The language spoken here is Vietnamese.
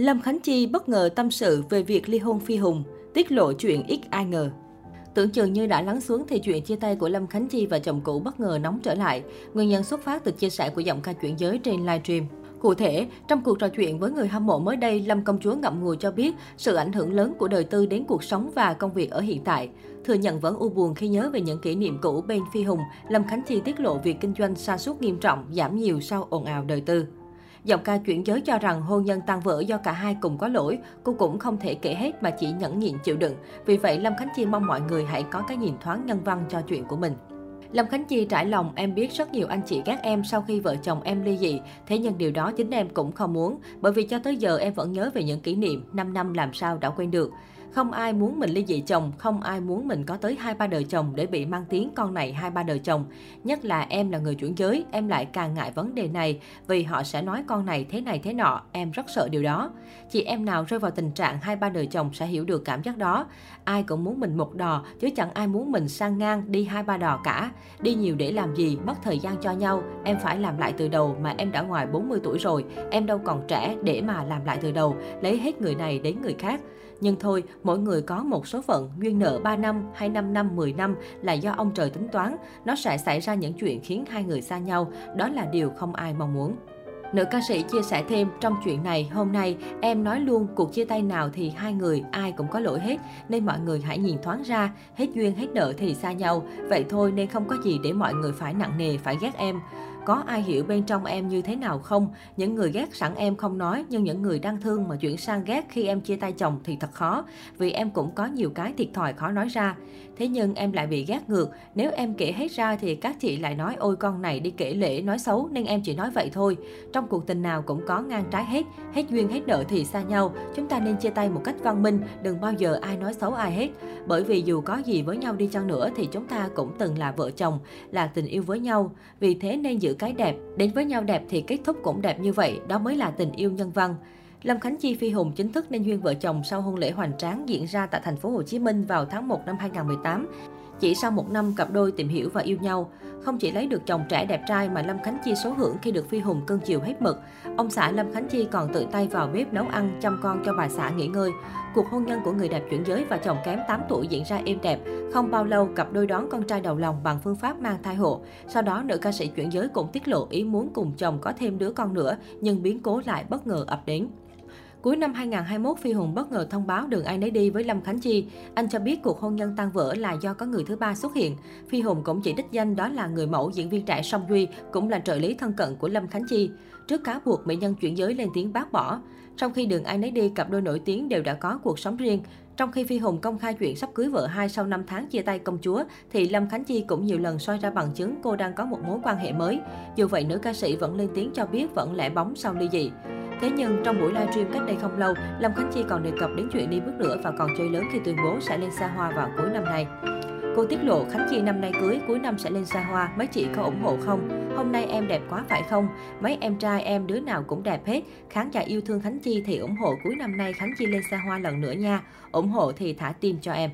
Lâm Khánh Chi bất ngờ tâm sự về việc ly hôn Phi Hùng, tiết lộ chuyện ít ai ngờ. Tưởng chừng như đã lắng xuống thì chuyện chia tay của Lâm Khánh Chi và chồng cũ bất ngờ nóng trở lại. Nguyên nhân xuất phát từ chia sẻ của giọng ca chuyển giới trên livestream. Cụ thể, trong cuộc trò chuyện với người hâm mộ mới đây, Lâm Công Chúa ngậm ngùi cho biết sự ảnh hưởng lớn của đời tư đến cuộc sống và công việc ở hiện tại. Thừa nhận vẫn u buồn khi nhớ về những kỷ niệm cũ bên Phi Hùng, Lâm Khánh Chi tiết lộ việc kinh doanh sa sút nghiêm trọng, giảm nhiều sau ồn ào đời tư. Giọng ca chuyển giới cho rằng hôn nhân tan vỡ do cả hai cùng có lỗi, cô cũng không thể kể hết mà chỉ nhẫn nhịn chịu đựng. Vì vậy, Lâm Khánh Chi mong mọi người hãy có cái nhìn thoáng nhân văn cho chuyện của mình. Lâm Khánh Chi trải lòng, em biết rất nhiều anh chị ghét em sau khi vợ chồng em ly dị. Thế nhưng điều đó chính em cũng không muốn, bởi vì cho tới giờ em vẫn nhớ về những kỷ niệm 5 năm làm sao đã quên được. Không ai muốn mình ly dị chồng, không ai muốn mình có tới hai ba đời chồng để bị mang tiếng con này hai ba đời chồng. Nhất là em là người chuyển giới, em lại càng ngại vấn đề này vì họ sẽ nói con này thế này thế nọ, em rất sợ điều đó. Chị em nào rơi vào tình trạng hai ba đời chồng sẽ hiểu được cảm giác đó. Ai cũng muốn mình một đò, chứ chẳng ai muốn mình sang ngang đi hai ba đò cả. Đi nhiều để làm gì, mất thời gian cho nhau, em phải làm lại từ đầu mà em đã ngoài 40 tuổi rồi, em đâu còn trẻ để mà làm lại từ đầu, lấy hết người này đến người khác. Nhưng thôi, mỗi người có một số phận, duyên nợ 3 năm, hay 5 năm, 10 năm là do ông trời tính toán. Nó sẽ xảy ra những chuyện khiến hai người xa nhau, đó là điều không ai mong muốn. Nữ ca sĩ chia sẻ thêm trong chuyện này, hôm nay em nói luôn cuộc chia tay nào thì hai người ai cũng có lỗi hết, nên mọi người hãy nhìn thoáng ra, hết duyên hết nợ thì xa nhau, vậy thôi nên không có gì để mọi người phải nặng nề, phải ghét em. Có ai hiểu bên trong em như thế nào không? Những người ghét sẵn em không nói, nhưng những người đang thương mà chuyển sang ghét khi em chia tay chồng thì thật khó, vì em cũng có nhiều cái thiệt thòi khó nói ra. Thế nhưng em lại bị ghét ngược, nếu em kể hết ra thì các chị lại nói ôi con này đi kể lễ nói xấu nên em chỉ nói vậy thôi. Trong cuộc tình nào cũng có ngang trái hết, hết duyên hết nợ thì xa nhau. Chúng ta nên chia tay một cách văn minh, đừng bao giờ ai nói xấu ai hết. Bởi vì dù có gì với nhau đi chăng nữa thì chúng ta cũng từng là vợ chồng, là tình yêu với nhau. Vì thế nên giữ cái đẹp, đến với nhau đẹp thì kết thúc cũng đẹp như vậy, đó mới là tình yêu nhân văn. Lâm Khánh Chi Phi Hùng chính thức nên duyên vợ chồng sau hôn lễ hoành tráng diễn ra tại thành phố Hồ Chí Minh vào tháng 1 năm 2018. Chỉ sau một năm cặp đôi tìm hiểu và yêu nhau, không chỉ lấy được chồng trẻ đẹp trai mà Lâm Khánh Chi số hưởng khi được Phi Hùng cưng chiều hết mực. Ông xã Lâm Khánh Chi còn tự tay vào bếp nấu ăn chăm con cho bà xã nghỉ ngơi. Cuộc hôn nhân của người đẹp chuyển giới và chồng kém 8 tuổi diễn ra êm đẹp. Không bao lâu, cặp đôi đón con trai đầu lòng bằng phương pháp mang thai hộ. Sau đó, nữ ca sĩ chuyển giới cũng tiết lộ ý muốn cùng chồng có thêm đứa con nữa, nhưng biến cố lại bất ngờ ập đến. Cuối năm 2021, Phi Hùng bất ngờ thông báo đường ai nấy đi với Lâm Khánh Chi. Anh cho biết cuộc hôn nhân tan vỡ là do có người thứ ba xuất hiện. Phi Hùng cũng chỉ đích danh đó là người mẫu diễn viên trẻ Song Duy, cũng là trợ lý thân cận của Lâm Khánh Chi. Trước cáo buộc mỹ nhân chuyển giới lên tiếng bác bỏ. Trong khi đường ai nấy đi, cặp đôi nổi tiếng đều đã có cuộc sống riêng. Trong khi Phi Hùng công khai chuyện sắp cưới vợ hai sau 5 tháng chia tay công chúa, thì Lâm Khánh Chi cũng nhiều lần soi ra bằng chứng cô đang có một mối quan hệ mới. Dù vậy, nữ ca sĩ vẫn lên tiếng cho biết vẫn lẻ bóng sau ly dị. Thế nhưng trong buổi livestream cách đây không lâu, Lâm Khánh Chi còn đề cập đến chuyện đi bước nữa và còn chơi lớn khi tuyên bố sẽ lên xa hoa vào cuối năm nay. Cô tiết lộ Khánh Chi năm nay cưới, cuối năm sẽ lên xa hoa, mấy chị có ủng hộ không? Hôm nay em đẹp quá phải không? Mấy em trai em đứa nào cũng đẹp hết. Khán giả yêu thương Khánh Chi thì ủng hộ cuối năm nay Khánh Chi lên xa hoa lần nữa nha. ủng hộ thì thả tim cho em.